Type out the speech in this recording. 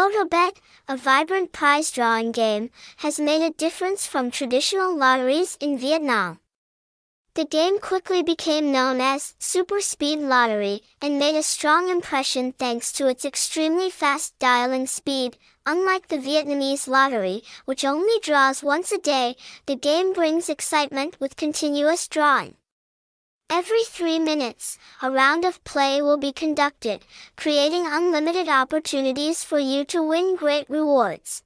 Lotobet, a vibrant prize drawing game, has made a difference from traditional lotteries in Vietnam. The game quickly became known as Super Speed Lottery and made a strong impression thanks to its extremely fast dialing speed. Unlike the Vietnamese lottery, which only draws once a day, the game brings excitement with continuous drawing. Every three minutes, a round of play will be conducted, creating unlimited opportunities for you to win great rewards.